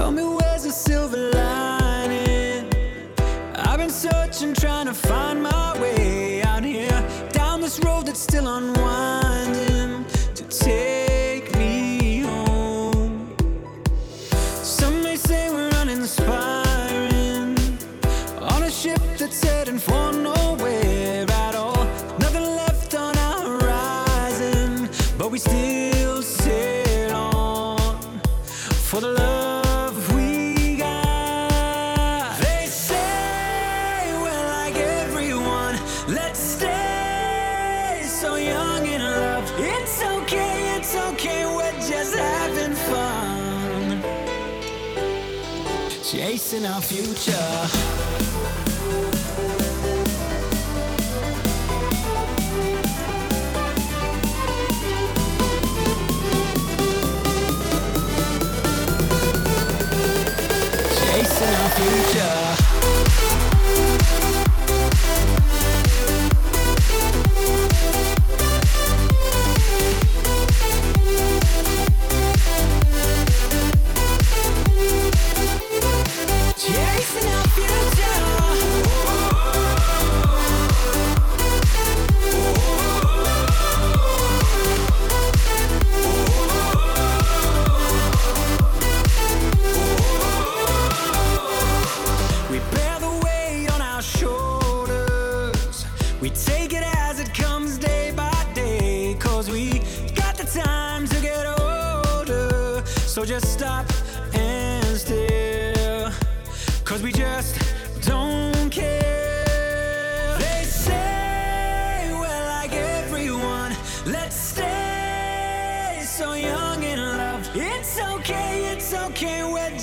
Tell me where's the silver lining? I've been searching, trying to find my way out here. Down this road that's still unwinding. future.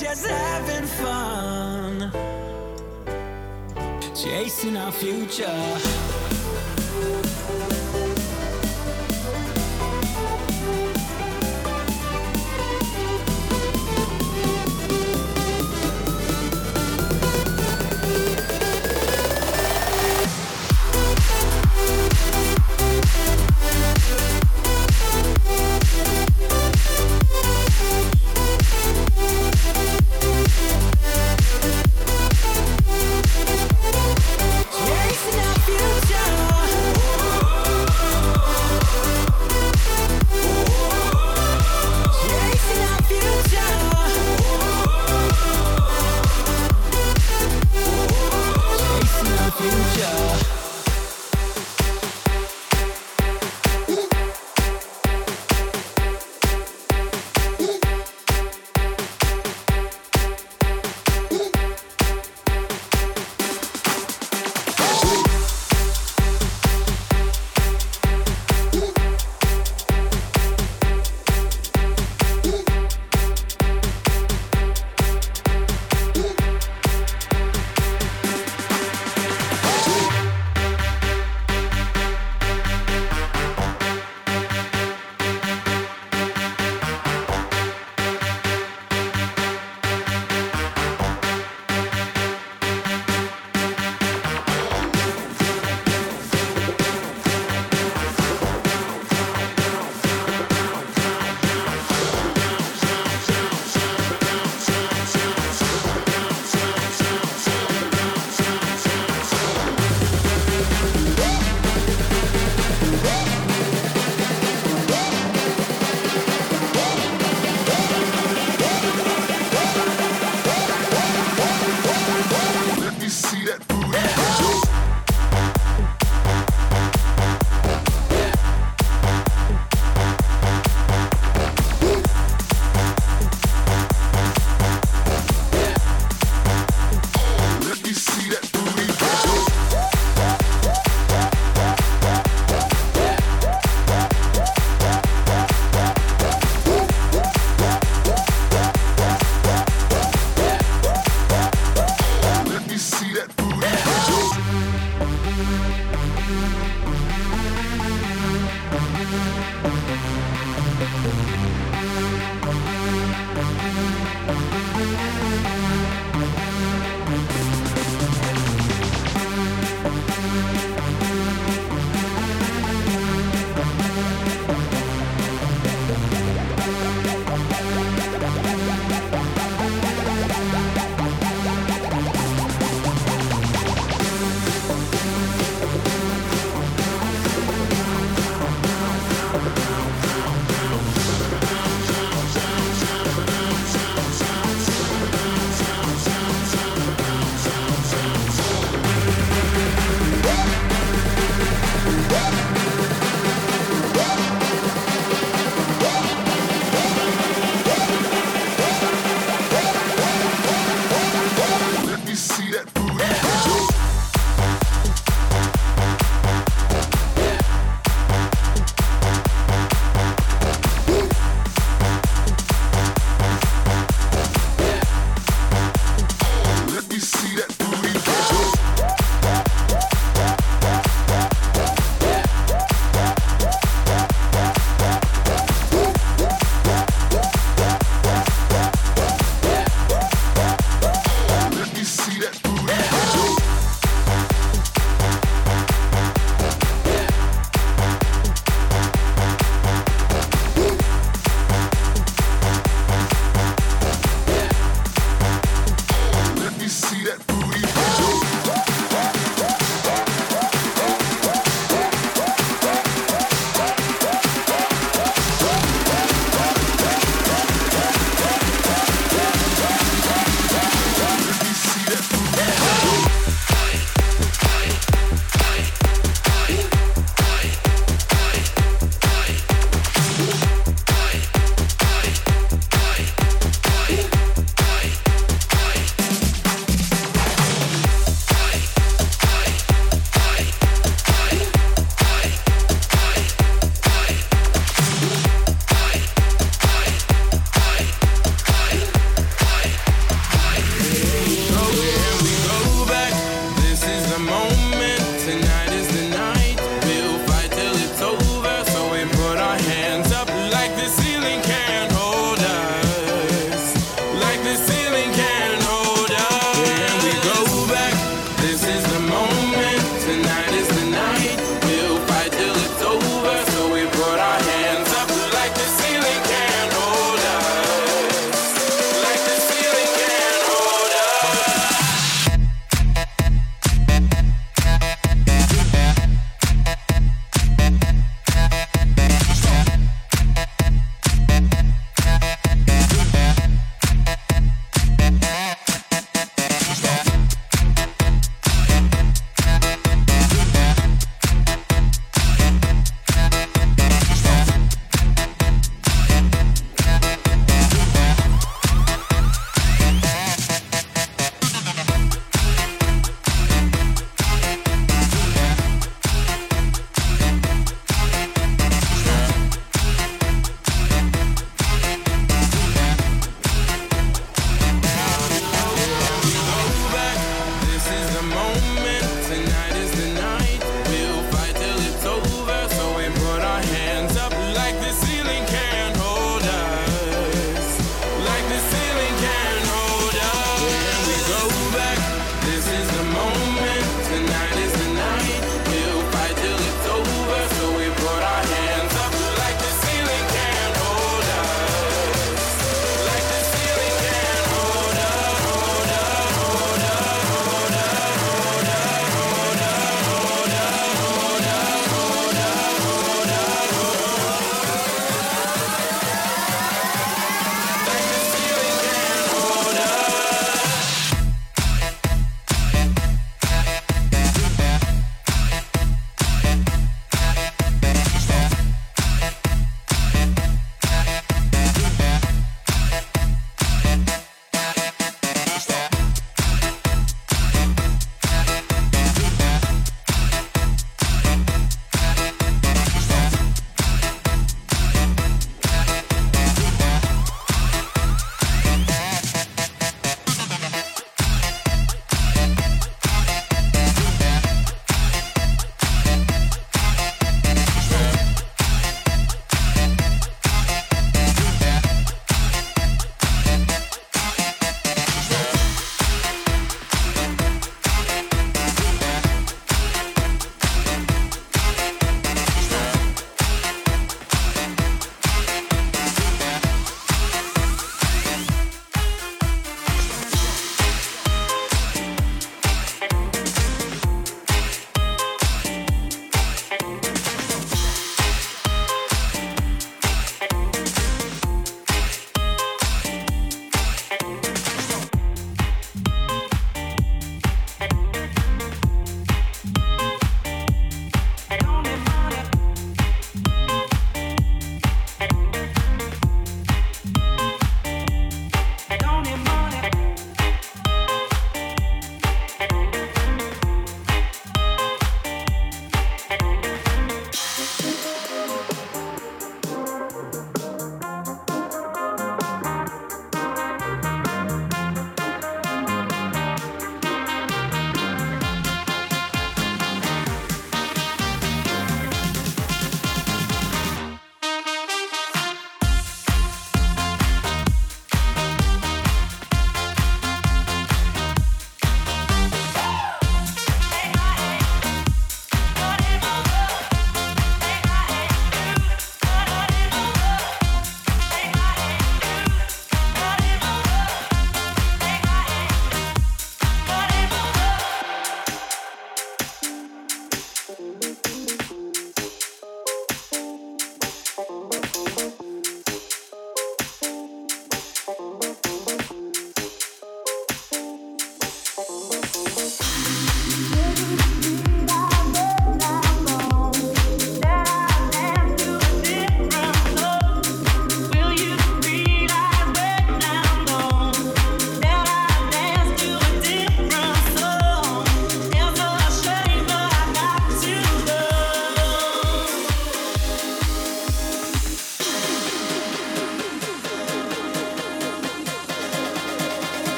Just having fun. Chasing our future.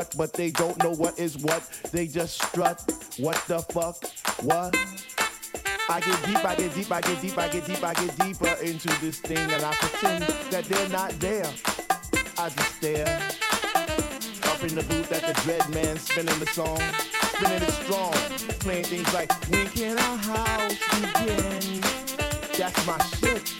What, but they don't know what is what. They just strut. What the fuck? What? I get deep, I get deep, I get deep, I get deep, I get deeper into this thing, and I pretend that they're not there. I just stare. Up in the booth at the dread man spinning the song, spinning it strong, playing things like When can our house begin? That's my shit.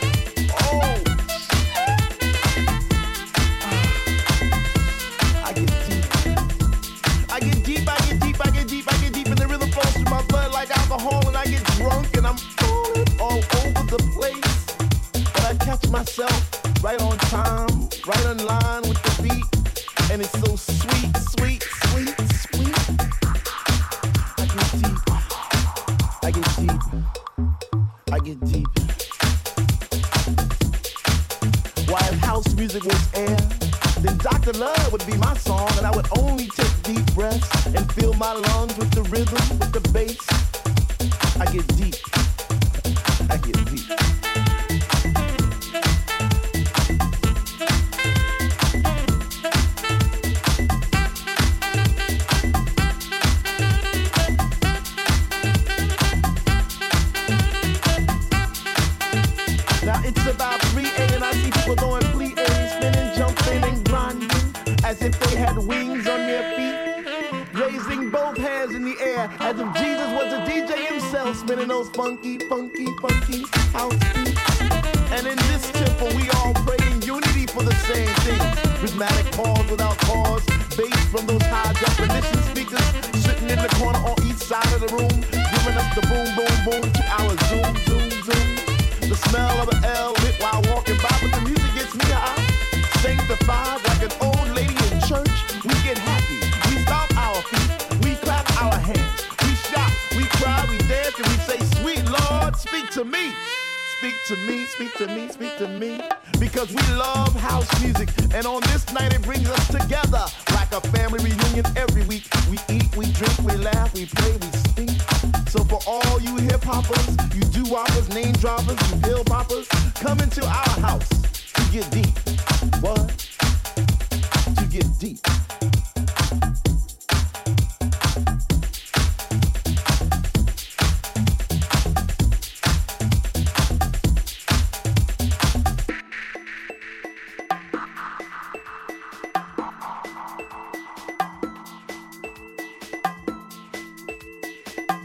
myself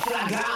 flagrado.